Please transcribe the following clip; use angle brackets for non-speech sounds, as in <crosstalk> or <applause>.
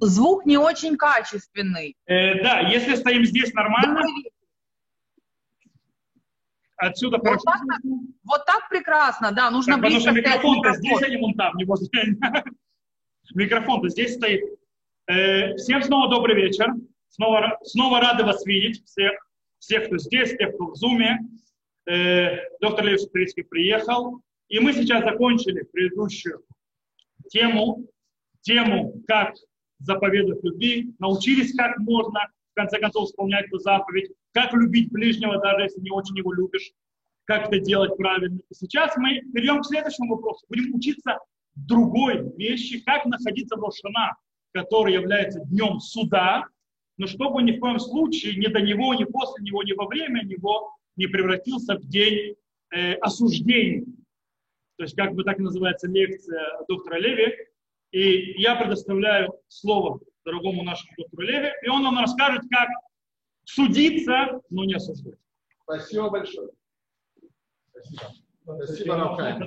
Звук не очень качественный. Э, да, если стоим здесь нормально, отсюда Вот так, вот так прекрасно, да, нужно Так, потому близко что к микрофон-то здесь, а не вон там, не возле. <laughs> Микрофон-то здесь стоит. Э, Всем снова добрый вечер. Снова, снова рады вас видеть, всех, всех, кто здесь, тех, кто в Зуме. Э, Доктор Лев Шприцкий приехал. И мы сейчас закончили предыдущую тему, тему, как заповедовать любви, научились, как можно, в конце концов, исполнять эту заповедь, как любить ближнего, даже если не очень его любишь, как это делать правильно. И сейчас мы перейдем к следующему вопросу. Будем учиться другой вещи, как находиться в Рошана, который является днем суда, но чтобы ни в коем случае ни до него, ни после него, ни во время него не превратился в день э, осуждения. То есть, как бы так и называется лекция доктора Леви. И я предоставляю слово дорогому нашему доктору Леви, и он нам расскажет, как судиться, но не осуждать. Спасибо большое. Спасибо. Спасибо, Равкай.